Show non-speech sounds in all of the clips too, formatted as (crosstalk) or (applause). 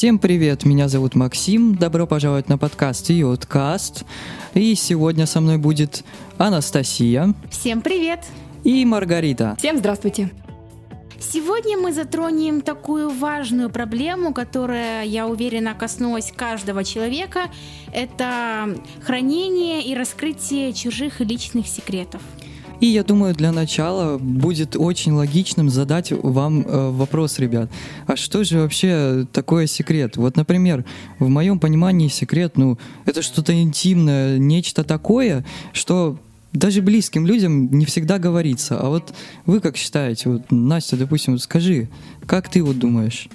Всем привет, меня зовут Максим, добро пожаловать на подкаст Йодкаст. И сегодня со мной будет Анастасия. Всем привет! И Маргарита. Всем здравствуйте! Сегодня мы затронем такую важную проблему, которая, я уверена, коснулась каждого человека. Это хранение и раскрытие чужих личных секретов. И я думаю, для начала будет очень логичным задать вам э, вопрос, ребят. А что же вообще такое секрет? Вот, например, в моем понимании секрет, ну, это что-то интимное, нечто такое, что даже близким людям не всегда говорится. А вот вы как считаете? Вот, Настя, допустим, скажи, как ты вот думаешь?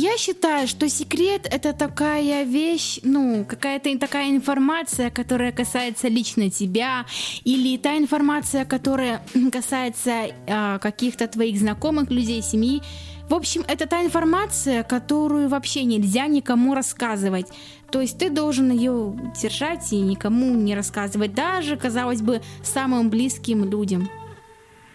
Я считаю, что секрет это такая вещь, ну, какая-то такая информация, которая касается лично тебя, или та информация, которая (clears throat) касается э, каких-то твоих знакомых людей, семьи. В общем, это та информация, которую вообще нельзя никому рассказывать. То есть ты должен ее держать и никому не рассказывать, даже, казалось бы, самым близким людям.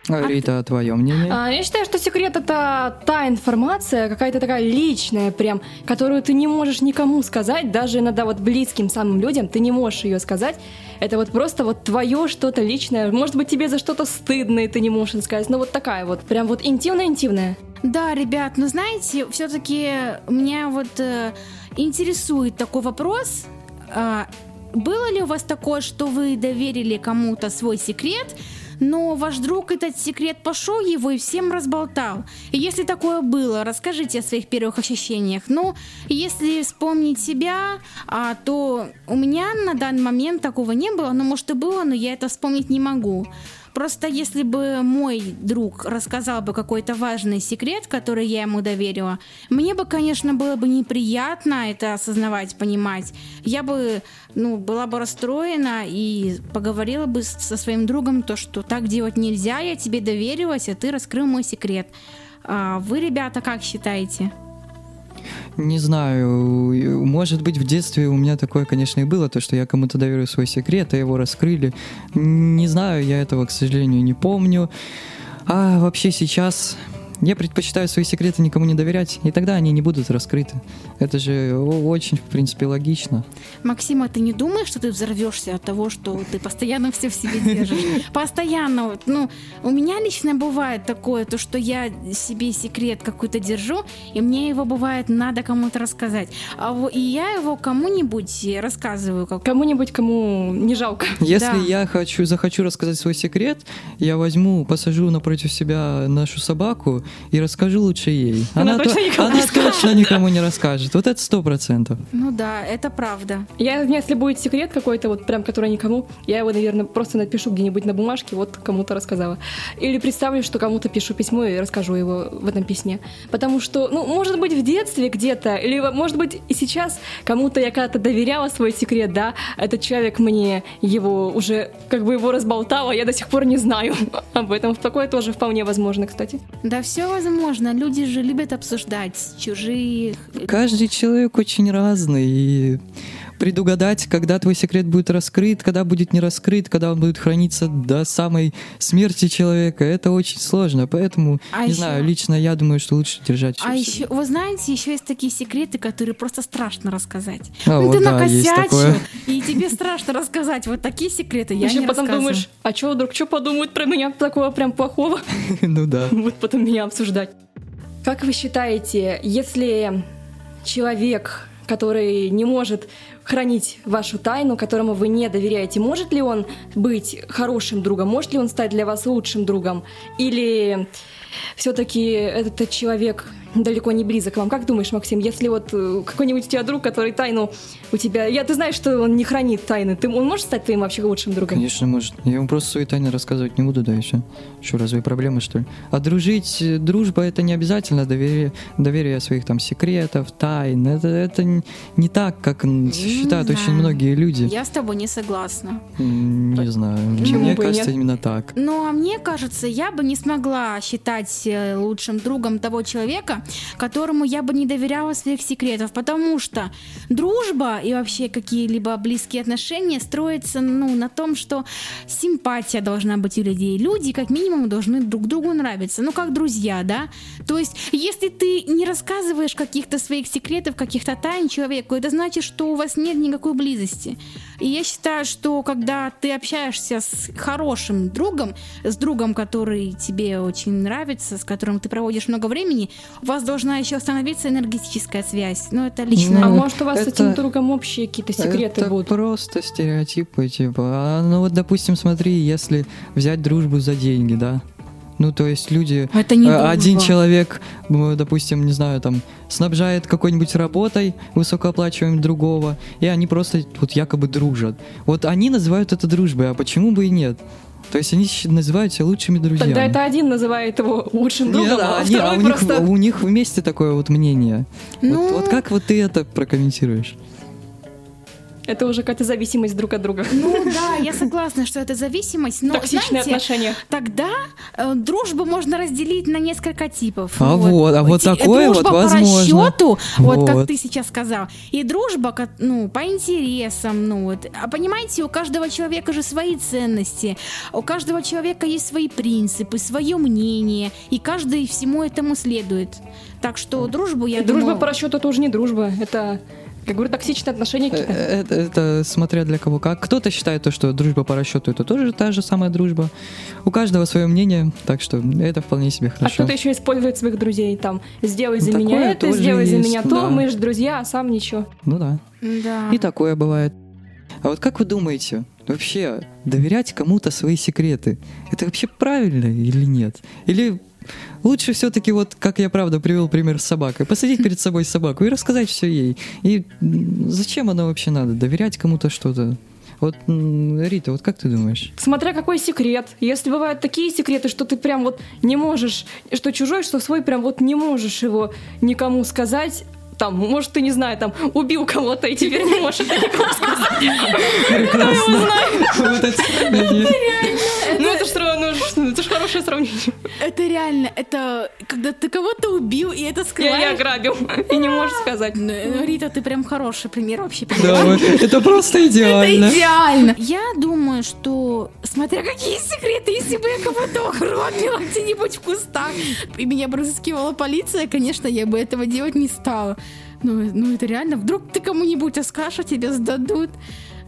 А, Рита, а твое мнение? А, я считаю, что секрет это та информация, какая-то такая личная прям, которую ты не можешь никому сказать, даже иногда вот близким самым людям ты не можешь ее сказать. Это вот просто вот твое что-то личное. Может быть, тебе за что-то стыдно, и ты не можешь сказать. Но вот такая вот, прям вот интимная-интимная. Да, ребят, но знаете, все-таки меня вот э, интересует такой вопрос. Э, было ли у вас такое, что вы доверили кому-то свой секрет, но ваш друг этот секрет пошел его и всем разболтал. Если такое было, расскажите о своих первых ощущениях. Ну, если вспомнить себя, а, то у меня на данный момент такого не было, но может и было, но я это вспомнить не могу. Просто если бы мой друг рассказал бы какой-то важный секрет, который я ему доверила, мне бы, конечно, было бы неприятно это осознавать, понимать. Я бы, ну, была бы расстроена и поговорила бы со своим другом то, что так делать нельзя, я тебе доверилась, а ты раскрыл мой секрет. А вы, ребята, как считаете? Не знаю, может быть, в детстве у меня такое, конечно, и было, то, что я кому-то доверю свой секрет, а его раскрыли. Не знаю, я этого, к сожалению, не помню. А вообще сейчас я предпочитаю свои секреты никому не доверять, и тогда они не будут раскрыты. Это же очень, в принципе, логично. Максима, ты не думаешь, что ты взорвешься от того, что ты постоянно все в себе держишь? Постоянно. Ну, у меня лично бывает такое, то, что я себе секрет какой-то держу, и мне его бывает надо кому-то рассказать. А и я его кому-нибудь рассказываю. Как... Кому-нибудь, кому не жалко. Если да. я хочу, захочу рассказать свой секрет, я возьму, посажу напротив себя нашу собаку и расскажу лучше ей. Она, она, точно, то, никому, она точно никому не расскажет. Вот это сто процентов. Ну да, это правда. Я, если будет секрет какой-то, вот прям который никому, я его, наверное, просто напишу где-нибудь на бумажке, вот кому-то рассказала. Или представлю, что кому-то пишу письмо и расскажу его в этом письме. Потому что, ну, может быть, в детстве где-то, или, может быть, и сейчас кому-то я когда-то доверяла свой секрет, да, этот человек мне его уже, как бы его разболтал, а я до сих пор не знаю (laughs) об этом. Такое тоже вполне возможно, кстати. Да, все все возможно. Люди же любят обсуждать чужие. Каждый человек очень разный. И предугадать, когда твой секрет будет раскрыт, когда будет не раскрыт, когда он будет храниться до самой смерти человека, это очень сложно. Поэтому, а не еще... знаю, лично я думаю, что лучше держать А еще, вы знаете, еще есть такие секреты, которые просто страшно рассказать. А, ну, вот, ты да, накосячил, и тебе страшно рассказать. Вот такие секреты я еще не потом думаешь, а что вдруг, что подумают про меня такого прям плохого? (laughs) Ну да. Вот потом меня обсуждать. Как вы считаете, если человек который не может хранить вашу тайну, которому вы не доверяете, может ли он быть хорошим другом, может ли он стать для вас лучшим другом, или все-таки этот человек далеко не близок к вам. Как думаешь, Максим, если вот э, какой-нибудь у тебя друг, который тайну у тебя... Я, ты знаешь, что он не хранит тайны. Ты, он может стать твоим вообще лучшим другом? Конечно, может. Я ему просто свои тайны рассказывать не буду, да, все. Что, разве проблема, что ли? А дружить, э, дружба, это не обязательно доверие, доверие своих там секретов, тайн. Это, это не так, как считают знаю. очень многие люди. Я с тобой не согласна. Не знаю. Почему мне кажется, нет? именно так. Ну, а мне кажется, я бы не смогла считать э, лучшим другом того человека, которому я бы не доверяла своих секретов, потому что дружба и вообще какие-либо близкие отношения строятся ну, на том, что симпатия должна быть у людей. Люди, как минимум, должны друг другу нравиться. Ну, как друзья, да? То есть, если ты не рассказываешь каких-то своих секретов, каких-то тайн человеку, это значит, что у вас нет никакой близости. И я считаю, что когда ты общаешься с хорошим другом, с другом, который тебе очень нравится, с которым ты проводишь много времени, у вас должна еще становиться энергетическая связь. Ну, это лично. А Ну, может у вас с это- этим другом общие какие-то секреты это будут? просто стереотипы, типа. А, ну вот, допустим, смотри, если взять дружбу за деньги, да. Ну, то есть люди... Это не э, дружба. Один человек, допустим, не знаю, там, снабжает какой-нибудь работой высокооплачиваемым другого, и они просто вот якобы дружат. Вот они называют это дружбой, а почему бы и нет? То есть они щ- называют себя лучшими друзьями. Тогда это один называет его лучшим другом, Нет, а а, не, а у, них, просто... у них вместе такое вот мнение. Ну- Вот, вот как вот ты это прокомментируешь? Это уже какая-то зависимость друг от друга. Ну да, я согласна, что это зависимость, но Токсичные знаете, отношения. Тогда э, дружбу можно разделить на несколько типов. А вот, а вот такое дружба вот по возможно. расчету, вот. как Вот. ты сейчас сказал, и дружба, ну, по интересам, ну вот. А понимаете, у каждого человека же свои ценности, у каждого человека есть свои принципы, свое мнение, и каждый всему этому следует. Так что дружбу, я дружба думаю, по расчету это уже не дружба. Это, как говорю, токсичные отношения Э, какие-то. Это, это смотря для кого как. Кто-то считает то, что дружба по расчету это тоже та же самая дружба. У каждого свое мнение, так что это вполне себе А хорошо. кто-то еще использует своих друзей, там, сделай за Ну, меня такое это, сделай за есть, меня то, да. мы же друзья, а сам ничего. Ну да. да. И такое бывает. А вот как вы думаете, вообще доверять кому-то свои секреты, это вообще правильно или нет? Или лучше все-таки вот, как я правда привел пример с собакой, посадить перед собой собаку и рассказать все ей. И зачем оно вообще надо? Доверять кому-то что-то? Вот, Рита, вот как ты думаешь? Смотря какой секрет. Если бывают такие секреты, что ты прям вот не можешь, что чужой, что свой, прям вот не можешь его никому сказать, там, может, ты, не знаю, там, убил кого-то, и теперь не можешь это никому это сравнение. Ну, это ну, это ж хорошее сравнение. Это реально, это когда ты кого-то убил, и это Я скрываешь. не ограбил, и не можешь сказать. Ну, ну, Рита, ты прям хороший пример вообще. Да, это просто идеально. Это идеально. Я думаю, что смотря какие секреты, если бы я кого-то угробила где-нибудь в кустах, и меня бы разыскивала полиция, конечно, я бы этого делать не стала. Ну, ну это реально, вдруг ты кому-нибудь расскажешь, а тебя сдадут.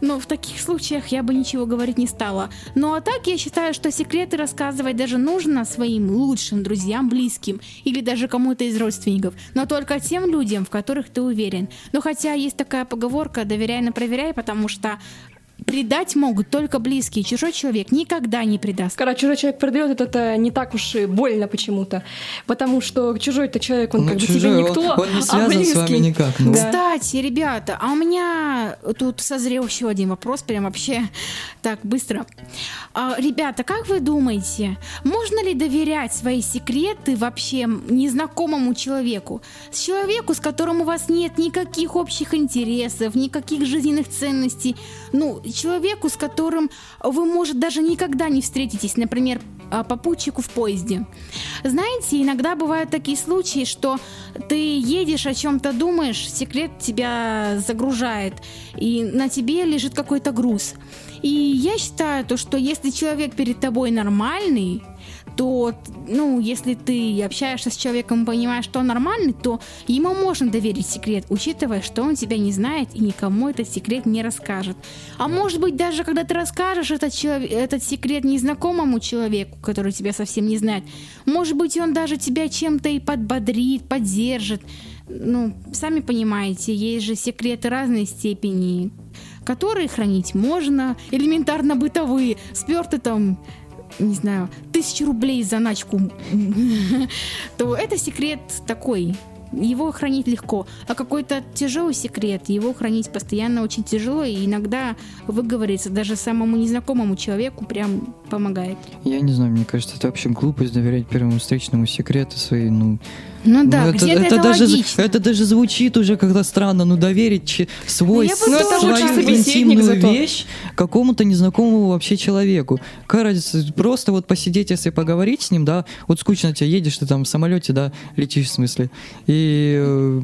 Но в таких случаях я бы ничего говорить не стала. Ну а так я считаю, что секреты рассказывать даже нужно своим лучшим друзьям, близким или даже кому-то из родственников, но только тем людям, в которых ты уверен. Но хотя есть такая поговорка «доверяй, но проверяй», потому что предать могут только близкие. Чужой человек никогда не предаст. Когда чужой человек продает, это, это не так уж и больно почему-то. Потому что чужой-то человек, он Ну, как бы тебе никто, он- он не а связан с вами близкий. никак, ну. Да. Кстати, ребята, а у меня тут созрел еще один вопрос, прям вообще так быстро. А, ребята, как вы думаете, можно ли доверять свои секреты вообще незнакомому человеку? С человеку, с которым у вас нет никаких общих интересов, никаких жизненных ценностей, ну, человеку, с которым вы, может, даже никогда не встретитесь, например, а, попутчику в поезде. Знаете, иногда бывают такие случаи, что ты едешь, о чем-то думаешь, секрет тебя загружает, и на тебе лежит какой-то груз. И я считаю, то, что если человек перед тобой нормальный, то, ну, если ты общаешься с человеком понимаешь, что он нормальный, то ему можно доверить секрет, учитывая, что он тебя не знает и никому этот секрет не расскажет. А может быть, даже когда ты расскажешь этот, челов- этот секрет незнакомому человеку, который тебя совсем не знает, может быть, он даже тебя чем-то и подбодрит, поддержит. Ну, сами понимаете, есть же секреты разной степени, которые хранить можно, элементарно бытовые, сперты там не знаю, тысячу рублей за заначку, (laughs) то это секрет такой его хранить легко. А какой-то тяжелый секрет, его хранить постоянно очень тяжело, и иногда выговориться даже самому незнакомому человеку прям помогает. Я не знаю, мне кажется, это вообще глупость доверять первому встречному секреты свои, ну... Ну да, ну, где-то это, это, даже, логично. Это даже звучит уже как-то странно, ну доверить свой, ну, это свою интимную вещь какому-то незнакомому вообще человеку. Кажется, просто вот посидеть, если поговорить с ним, да, вот скучно тебе едешь, ты там в самолете, да, летишь в смысле, и э,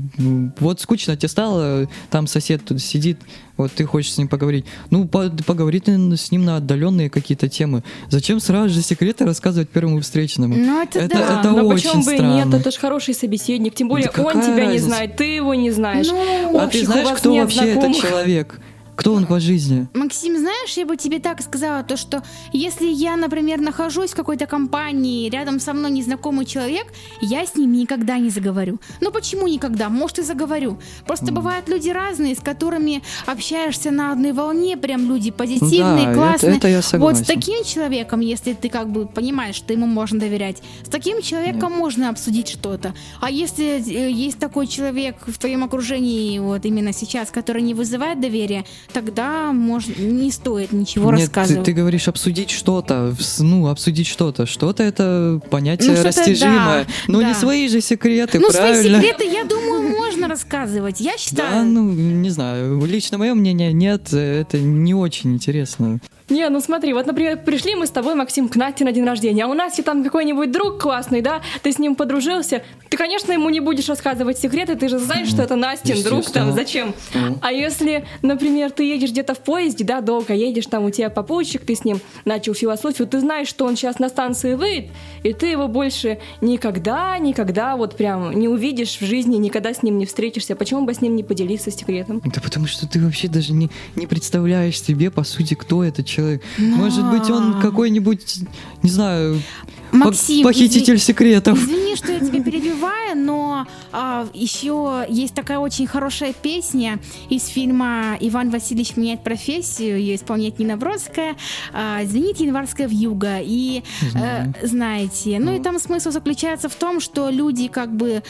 вот скучно тебе стало, там сосед тут сидит, вот ты хочешь с ним поговорить. Ну, по поговори ты с ним на отдаленные какие-то темы. Зачем сразу же секреты рассказывать первому встречному? Ну, это, это, да. это Но очень почему бы и странно. нет? Это же хороший собеседник. Тем более Да он тебя не разница? знает, ты его не знаешь. Ну, А ты знаешь, кто вообще этот знакомых. человек? Кто он по жизни? Максим, знаешь, я бы тебе так сказала, то что если я, например, нахожусь в какой-то компании, рядом со мной незнакомый человек, я с ним никогда не заговорю. Ну почему никогда? Может и заговорю. Просто бывают люди разные, с которыми общаешься на одной волне, прям люди позитивные, да, классные. Это, это я Вот согласен. с таким человеком, если ты как бы понимаешь, что ему можно доверять, с таким человеком можно обсудить что-то. А если э, есть такой человек в твоем окружении, вот именно сейчас, который не вызывает доверия, тогда может, не стоит ничего Нет, ты, рассказывать. ты говоришь обсудить что-то, ну, обсудить что-то. Что-то это понятие Ну, что-то растяжимое. да, но да. не свои же секреты, ну, правильно? свои секреты, я думаю, можно рассказывать. Я считаю. Да, ну, не знаю. Лично мое мнение, нет, это не очень интересно. Не, ну смотри, вот, например, пришли мы с тобой, Максим, к Насте на день рождения, а у Насти там какой-нибудь друг классный, да, ты с ним подружился, ты, конечно, ему не будешь рассказывать секреты, ты же знаешь, что это Настин друг, там, зачем? Мгм. А если, например, ты едешь где-то в поезде, да, долго едешь, там у тебя попутчик, ты с ним начал философию, ты знаешь, что он сейчас на станции выйдет, и ты его больше никогда, никогда вот прям не увидишь в жизни, никогда с ним не встретишься, почему бы с ним не поделиться секретом? Да потому что ты вообще даже не, не представляешь себе, по сути, кто этот человек. Может быть, он какой-нибудь, не знаю, Максим, похититель секретов. Извини, что я тебя перебиваю, но а, еще есть такая очень хорошая песня из фильма «Иван Васильевич меняет профессию». Ее исполняет Нина Бродская. А, «Звенит январская вьюга». И Знаю. э, знаете, ну и там смысл заключается в том, что люди как бы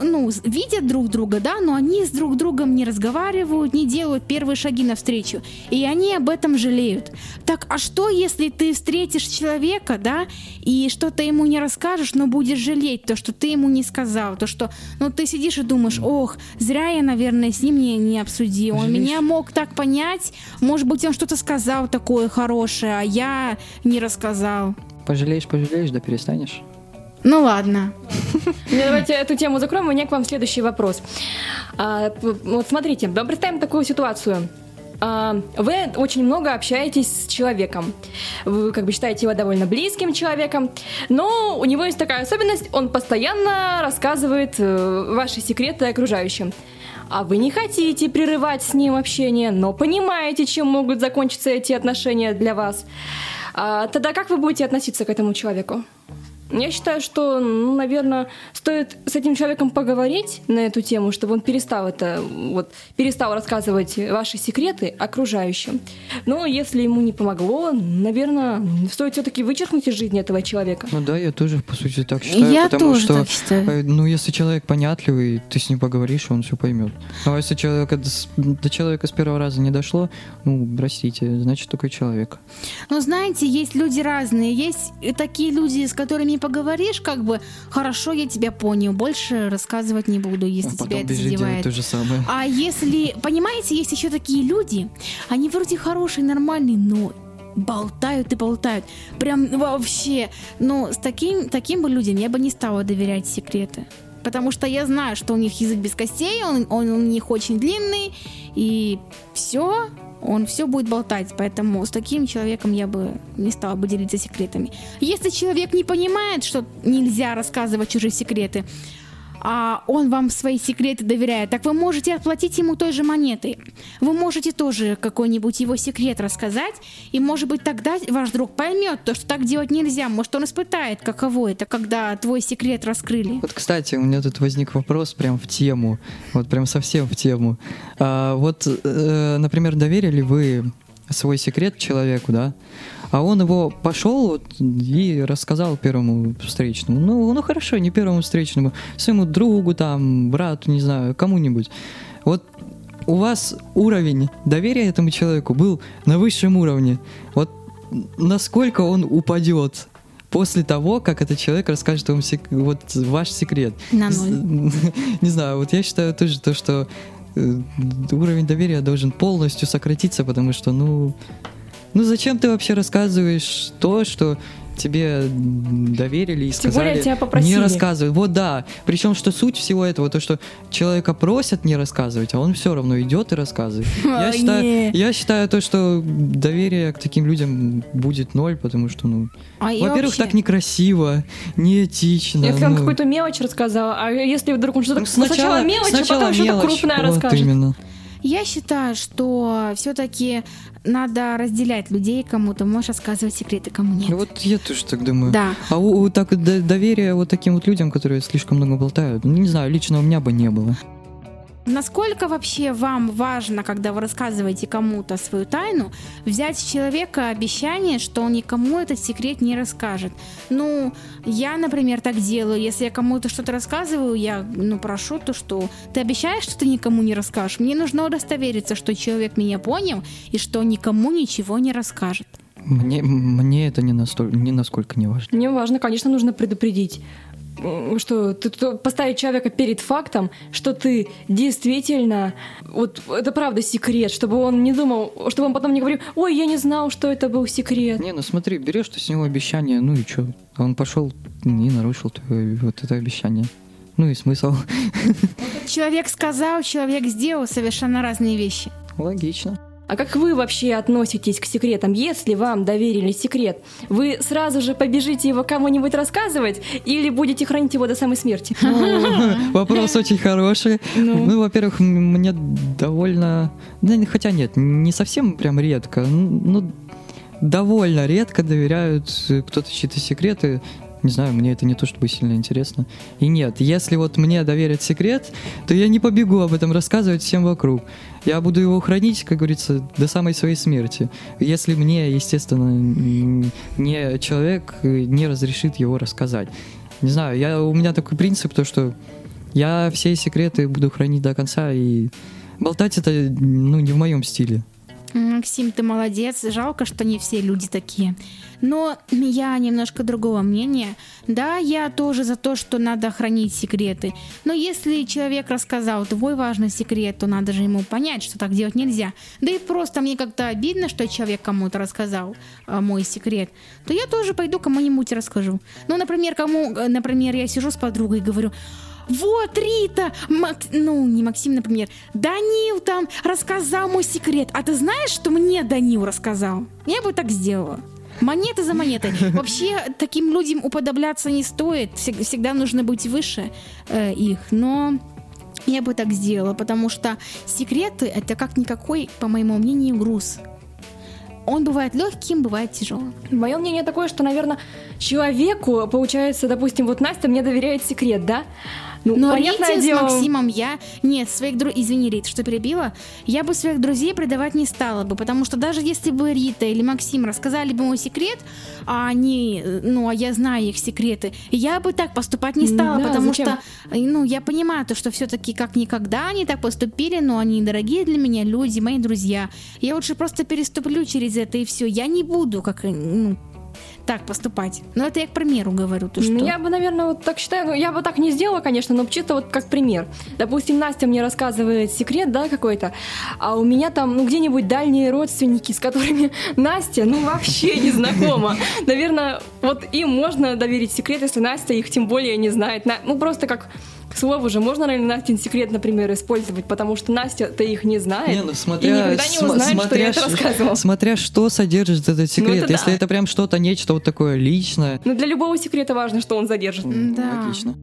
ну, видят друг друга, да, но они с друг другом не разговаривают, не делают первые шаги навстречу. И они об этом жалеют. Так, а что, если ты встретишь человека, да, и что-то ему не расскажешь, но будешь жалеть то, что ты ему не сказал, то, что, ну, ты сидишь и думаешь, ох, зря я, наверное, с ним не, не обсудил, он Жалеешь? меня мог так понять, может быть, он что-то сказал такое хорошее, а я не рассказал. Пожалеешь, пожалеешь, да перестанешь. Ну ладно. (laughs) Давайте эту тему закроем. У меня к вам следующий вопрос. А, вот смотрите, да, представим такую ситуацию. А, Вы очень много общаетесь с человеком. Вы как бы считаете его довольно близким человеком, но у него есть такая особенность, он постоянно рассказывает э, ваши секреты окружающим. А вы не хотите прерывать с ним общение, но понимаете, чем могут закончиться эти отношения для вас. А, тогда как вы будете относиться к этому человеку? Я считаю, что, ну, наверное, стоит с этим человеком поговорить на эту тему, чтобы он перестал это, вот, перестал рассказывать ваши секреты окружающим. Но если ему не помогло, наверное, стоит все-таки вычеркнуть из жизни этого человека. Ну да, я тоже, по сути, так считаю. Я потому тоже что, так считаю. э, ну, если человек понятливый, ты с ним поговоришь, он все поймет. Ну, а если человека, до человека с первого раза не дошло, ну, простите, значит, такой человек. Но знаете, есть люди разные. Есть такие люди, с которыми поговоришь, как бы, хорошо, я тебя понял, больше рассказывать не буду, если а тебя это задевает. то же самое. А если, понимаете, есть еще такие люди, они вроде хорошие, нормальные, но болтают и болтают. Прям вообще. Но с таким, таким бы людям я бы не стала доверять секреты. Потому что я знаю, что у них язык без костей, он, он у них очень длинный, и все, он все будет болтать. Поэтому с таким человеком я бы не стала бы делиться секретами. Если человек не понимает, что нельзя рассказывать чужие секреты, а он вам свои секреты доверяет, так вы можете отплатить ему той же монетой. Вы можете тоже какой-нибудь его секрет рассказать, и, может быть, тогда ваш друг поймет то, что так делать нельзя. Может, он испытает, каково это, когда твой секрет раскрыли. Вот, кстати, у меня тут возник вопрос прям в тему, вот прям совсем в тему. А, вот, э, например, доверили вы свой секрет человеку, да? А он его пошел вот и рассказал первому встречному. Ну, ну хорошо, не первому встречному, своему другу там, брату, не знаю, кому-нибудь. Вот у вас уровень доверия этому человеку был на высшем уровне. Вот насколько он упадет после того, как этот человек расскажет вам сек- вот ваш секрет. На ноль. (laughs) Не знаю, вот я считаю тоже то, что э, уровень доверия должен полностью сократиться, потому что, ну, ну зачем ты вообще рассказываешь то, что тебе доверили и Тем более сказали тебя попросили. не рассказывай. Вот да. Причем, что суть всего этого, то, что человека просят не рассказывать, а он все равно идет и рассказывает. (laughs) Я Ой, считаю, я считаю то, что доверие к таким людям будет ноль, потому что, ну, А я во-первых, вообще- так некрасиво, неэтично. Если он ну. какую-то мелочь рассказал, а если вдруг он что-то... Ну, сначала, мелочь, а потом что-то крупное Вот расскажет. именно. Я считаю, что все-таки надо разделять людей кому-то. Можешь рассказывать секреты, кому нет. Вот я тоже так думаю. Да. А у, у так д- доверия вот таким вот людям, которые слишком много болтают, ну, не знаю, лично у меня бы не было. Насколько вообще вам важно, когда вы рассказываете кому-то свою тайну, взять с человека обещание, что он никому этот секрет не расскажет? Ну, я, например, так делаю. Если я кому-то что-то рассказываю, я, ну, прошу то, что ты обещаешь, что ты никому не расскажешь. Мне нужно удостовериться, что человек меня понял и что никому ничего не расскажет. Мне, мне это не, настоль, не насколько не важно. Мне важно, конечно, нужно предупредить что ты, ты- поставить человека перед фактом, что ты действительно, вот это правда секрет, чтобы он не думал, чтобы он потом не говорил, ой, я не знал, что это был секрет. Не, ну смотри, берешь ты с него обещание, ну и что? Он пошел и нарушил твое вот это обещание. Ну и смысл. Человек сказал, человек сделал совершенно разные вещи. Логично. А как вы вообще относитесь к секретам? Если вам доверили секрет, вы сразу же побежите его кому-нибудь рассказывать или будете хранить его до самой смерти? (laughs) Ну, Вопрос очень хороший. Ну. Ну, во-первых, мне довольно... Да, не- хотя нет, не совсем прям редко. Ну, довольно редко доверяют э, кто-то чьи-то секреты. Не знаю, мне это не то чтобы сильно интересно. И нет, если вот мне доверят секрет, то я не побегу об этом рассказывать всем вокруг. Я буду его хранить, как говорится, до самой своей смерти. Если мне, естественно, не человек э, не разрешит его рассказать. Не знаю, я, у меня такой принцип, то что я все секреты буду хранить до конца, и болтать это, ну, не в моем стиле. Максим, ты молодец. Жалко, что не все люди такие. Но я немножко другого мнения. Да, я тоже за то, что надо хранить секреты. Но если человек рассказал твой важный секрет, то надо же ему понять, что так делать нельзя. Да и просто мне как-то обидно, что человек кому-то рассказал а, мой секрет. То я тоже пойду кому-нибудь расскажу. Ну, например, кому, э, например, я сижу с подругой и говорю, вот, Рита, Мак- ну, не Максим, например, Данил там рассказал мой секрет. А ты знаешь, что мне Данил рассказал? Я бы так сделала. Монеты за монетой. (laughs) Вообще, таким людям уподобляться не стоит. Всег- Всегда нужно быть выше э, их. Но я бы так сделала, потому что секреты — это как никакой, по моему мнению, груз. Он бывает легким, бывает тяжелым. Мое мнение такое, что, наверное, человеку, получается, допустим, вот Настя мне доверяет секрет, да? Ну, Но Рите дело, с Максимом я... Нет, своих друзей... Извини, Рит, что перебила. Я бы своих друзей предавать не стала бы, потому что даже если бы Рита или Максим рассказали бы мой секрет, а они... Ну, а я знаю их секреты, я бы так поступать не стала, Да, потому зачем? что... Ну, я понимаю то, что все-таки как никогда они так поступили, но они дорогие для меня люди, мои друзья. Я лучше просто переступлю через это и все. Я не буду как... Ну, так поступать. Но это я к примеру говорю, то что... Ну, Я бы, наверное, вот так считаю, ну, я бы так не сделала, конечно, но чисто вот как пример. Допустим, Настя мне рассказывает секрет, да, какой-то, а у меня там, ну, где-нибудь дальние родственники, с которыми (laughs) Настя, ну, вообще не знакома. (laughs) Наверное, вот им можно доверить секрет, если Настя их тем более не знает. На- Ну, просто как к слову же, можно ли Настин секрет, например, использовать, потому что Настя-то их не знает. Не, ну и смотря, никогда не см- узнает, что я смотря, это рассказывала. смотря что содержит этот секрет. это Если да. это прям что-то, нечто вот такое личное, Но для любого секрета важно, что он задержит. Да. логично.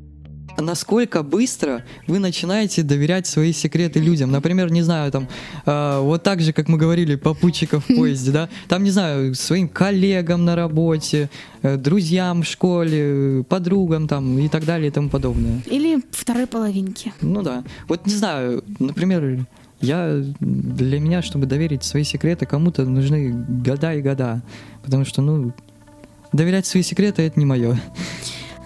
Насколько быстро вы начинаете доверять свои секреты людям? Например, не знаю, там, э, вот так же, как мы говорили, попутчиков в поезде, да? Там, не знаю, своим коллегам на работе, э, друзьям в школе, подругам там и так далее и тому подобное. Или второй половинки. Ну да. Вот не знаю, например, Я, для меня, чтобы доверить свои секреты кому-то, нужны года и года. Потому что, ну, доверять свои секреты — это не мое.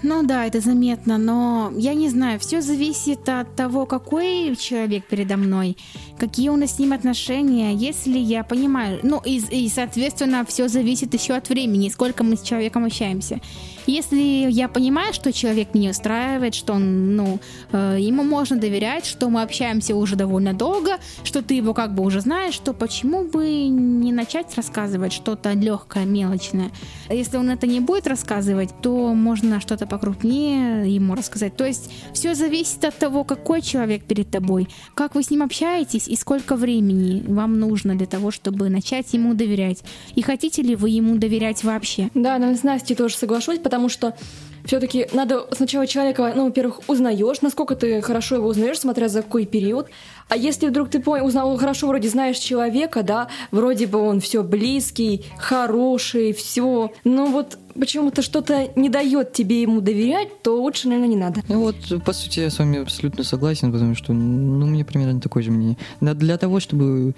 Ну да, это заметно, но я не знаю, все зависит от того, какой человек передо мной, какие у нас с ним отношения, если я понимаю, ну и, и соответственно все зависит еще от времени, сколько мы с человеком общаемся. Если я понимаю, что человек меня устраивает, что он, ну, э, ему можно доверять, что мы общаемся уже довольно долго, что ты его как бы уже знаешь, то почему бы не начать рассказывать что-то легкое, мелочное? Если он это не будет рассказывать, то можно что-то покрупнее ему рассказать. То есть все зависит от того, какой человек перед тобой, как вы с ним общаетесь и сколько времени вам нужно для того, чтобы начать ему доверять. И хотите ли вы ему доверять вообще? Да, но с Настей тоже соглашусь, потому потому что все-таки надо сначала человека, ну, во-первых, узнаешь, насколько ты хорошо его узнаешь, смотря за какой период. А если вдруг ты понял, узнал хорошо, вроде знаешь человека, да, вроде бы он все близкий, хороший, все, но вот почему-то что-то не дает тебе ему доверять, то лучше, наверное, не надо. Ну вот, по сути, я с вами абсолютно согласен, потому что, ну, мне примерно такое же мнение. Для того, чтобы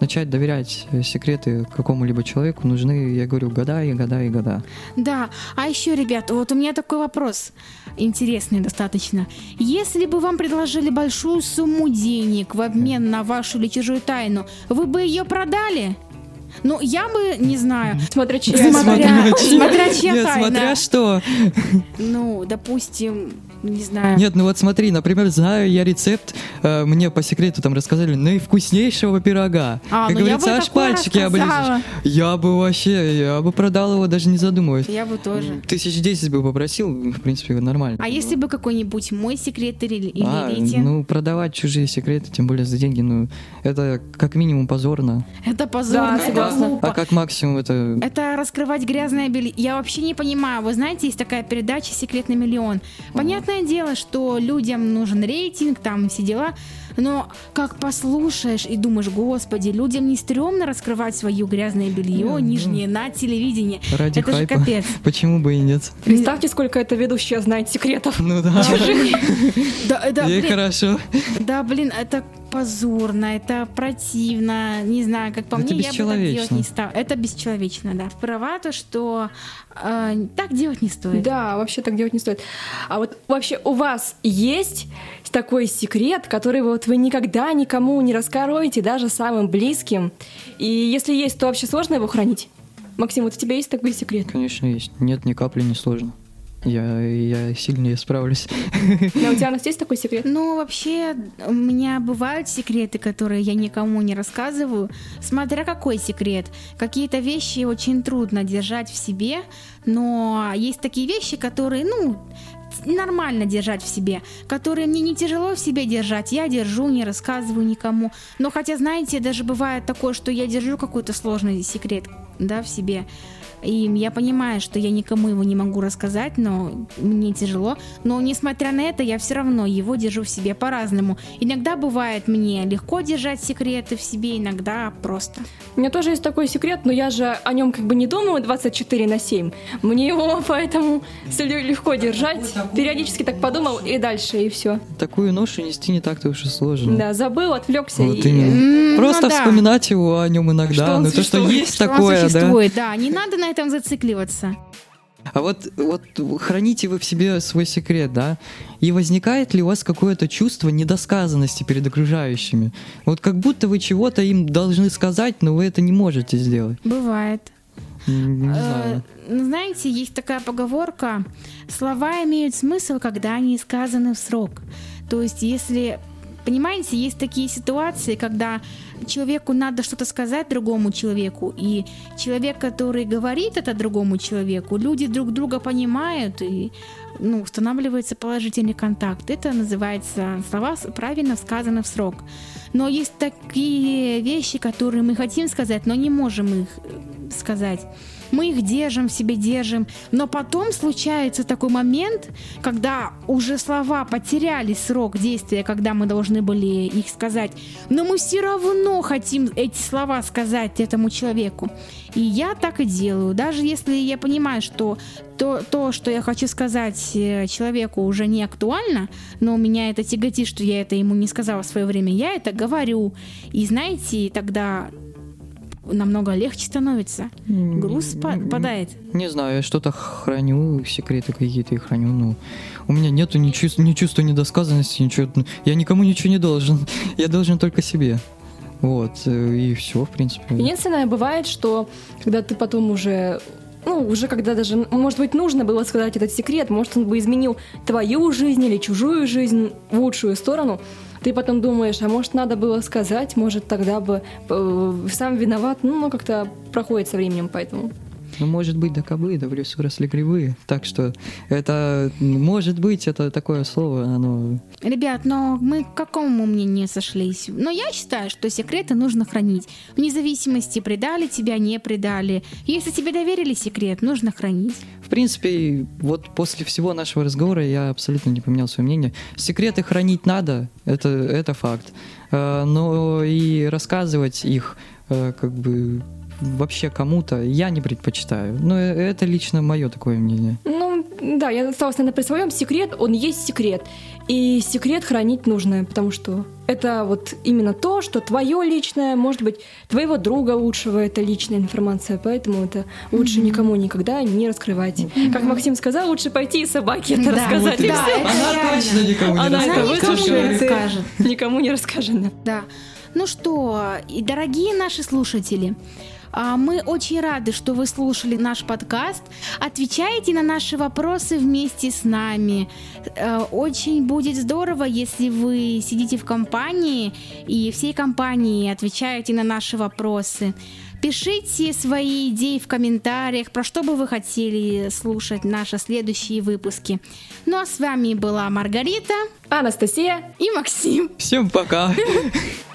начать доверять э, секреты какому-либо человеку, нужны, я говорю, года и года и года. Да, а еще, ребят, вот у меня такой вопрос, интересный достаточно. Если бы вам предложили большую сумму денег в обмен на вашу или чужую тайну, вы бы ее продали? Ну, я бы, не знаю. Смотря чья, смотря, (laughs) смотря чья Нет, тайна. смотря что. Ну, допустим, не знаю. Нет, ну вот смотри, например, знаю я рецепт, э, мне по секрету там рассказали, наивкуснейшего пирога. А, как ну я говорится, бы аж пальчики оближешь. Я бы вообще, я бы продал его, даже не задумываясь. Я бы тоже. Тысяч десять бы попросил, в принципе, нормально. А если бы какой-нибудь мой секрет или, или А, Рите? ну, продавать чужие секреты, тем более за деньги, ну, это как минимум позорно. Это позорно, Да, это согласна. глупо. А как максимум это... Это раскрывать грязное белье. Я вообще не понимаю. Вы знаете, есть такая передача «Секрет на миллион». Понятное дело, что людям нужен рейтинг, там все дела. Но как послушаешь и думаешь, господи, людям не стрёмно раскрывать свое грязное белье, Ну, нижнее на телевидении. Ради это же хайпа. капец. (laughs) Почему бы и нет? Представьте, сколько эта ведущая знает секретов. Ну да. Да, да, (laughs) Ей блин, хорошо. да, блин, это позорно, это противно, не знаю, как по Это мне, я бы так делать не стала. Это бесчеловечно, да. Права то, что э, так делать не стоит. Да, вообще так делать не стоит. А вот вообще у вас есть такой секрет, который вот вы никогда никому не раскроете, даже самым близким? И если есть, то вообще сложно его хранить? Максим, вот у тебя есть такой секрет? Конечно, есть. Нет, ни капли не сложно. Я, я сильнее справлюсь. Да, у тебя, Настя, есть такой секрет? Ну, вообще, у меня бывают секреты, которые я никому не рассказываю, смотря какой секрет. Какие-то вещи очень трудно держать в себе, но есть такие вещи, которые, ну, нормально держать в себе, которые мне не тяжело в себе держать, я держу, не рассказываю никому. Но хотя, знаете, даже бывает такое, что я держу какой-то сложный секрет, да, в себе, и я понимаю, что я никому его не могу рассказать, но мне тяжело. Но несмотря на это, я все равно его держу в себе по-разному. Иногда бывает мне легко держать секреты в себе, иногда просто. У меня тоже есть такой секрет, но я же о нем как бы не думаю 24 на 7. Мне его (laughs) поэтому легко держать. Периодически так подумал и дальше, и все. Такую ношу нести не так-то уж и сложно. Да, забыл, отвлекся Вот и... М, Просто ну да. вспоминать его о нем Что иногда. он Ну то, что существует, есть Что он такое, да. да. Не надо на этом зацикливаться. А вот, вот храните вы в себе свой секрет, да? И возникает ли у вас какое-то чувство недосказанности перед окружающими? Вот как будто вы чего-то им должны сказать, но вы это не можете сделать. Бывает. Не Э, знаю. ну, Знаете, есть такая поговорка: слова имеют смысл, когда они сказаны в срок. То есть, если Понимаете, есть такие ситуации, когда человеку надо что-то сказать другому человеку, и человек, который говорит это другому человеку, люди друг друга понимают, и ну, устанавливается положительный контакт. Это называется слова правильно сказаны в срок. Но есть такие вещи, которые мы хотим сказать, но не можем их э, сказать. Мы их держим в себе, держим, но потом случается такой момент, когда уже слова потеряли срок действия, когда мы должны были их сказать, но мы все равно хотим эти слова сказать этому человеку. И я так и делаю, даже если я понимаю, что то, то, что я хочу сказать э, человеку уже не актуально, но у меня это тяготит, что я это ему не сказала в свое время, я это говорю. И знаете, тогда намного легче становится. Груз падает. Не знаю, я что-то храню, секреты какие-то и храню, но у меня нету ни чувства, ни чувства недосказанности, ничего. Я никому ничего не должен. (laughs) Я должен только себе. Вот, э, и все, в принципе. Единственное, бывает, что когда ты потом уже ну, уже когда даже, может быть, нужно было сказать этот секрет, может, он бы изменил твою жизнь или чужую жизнь в лучшую сторону, ты потом думаешь, а может, надо было сказать, может, тогда бы э, сам виноват, ну, ну как-то проходит со временем, поэтому... Ну, может быть, да кобы, да в лесу росли грибы. Так что это, может быть, это такое слово, оно... Ребят, но мы к какому мнению сошлись? Но я считаю, что секреты нужно хранить. Вне зависимости, предали тебя, не предали. Если тебе доверили секрет, нужно хранить. В принципе, вот после всего нашего разговора я абсолютно не поменял свое мнение. Секреты хранить надо, это, это факт. Э, но и рассказывать их э, как бы вообще кому-то я не предпочитаю. Но э, это лично мое такое мнение. Ну, да, я осталась, наверное, при своем. Секрет, он есть секрет. И секрет хранить нужно, потому что это вот именно то, что твое личное, может быть, твоего друга лучшего, это личная информация, поэтому это лучше mm-hmm. никому никогда не раскрывать. Mm-hmm. Как Максим сказал, лучше пойти и собаке это да, рассказать. Вот, и да, все. Она точно никому не Она это выслушает, не расскажет. Никому не расскажет. Да. Ну что, и дорогие наши слушатели, мы очень рады, что вы слушали наш подкаст. Отвечайте на наши вопросы вместе с нами. Э, очень будет здорово, если вы сидите в компании и всей компании отвечаете на наши вопросы. Пишите свои идеи в комментариях, про что бы вы хотели слушать наши следующие выпуски. Ну а с вами была Маргарита, Анастасия и Максим. Всем пока! (laughs)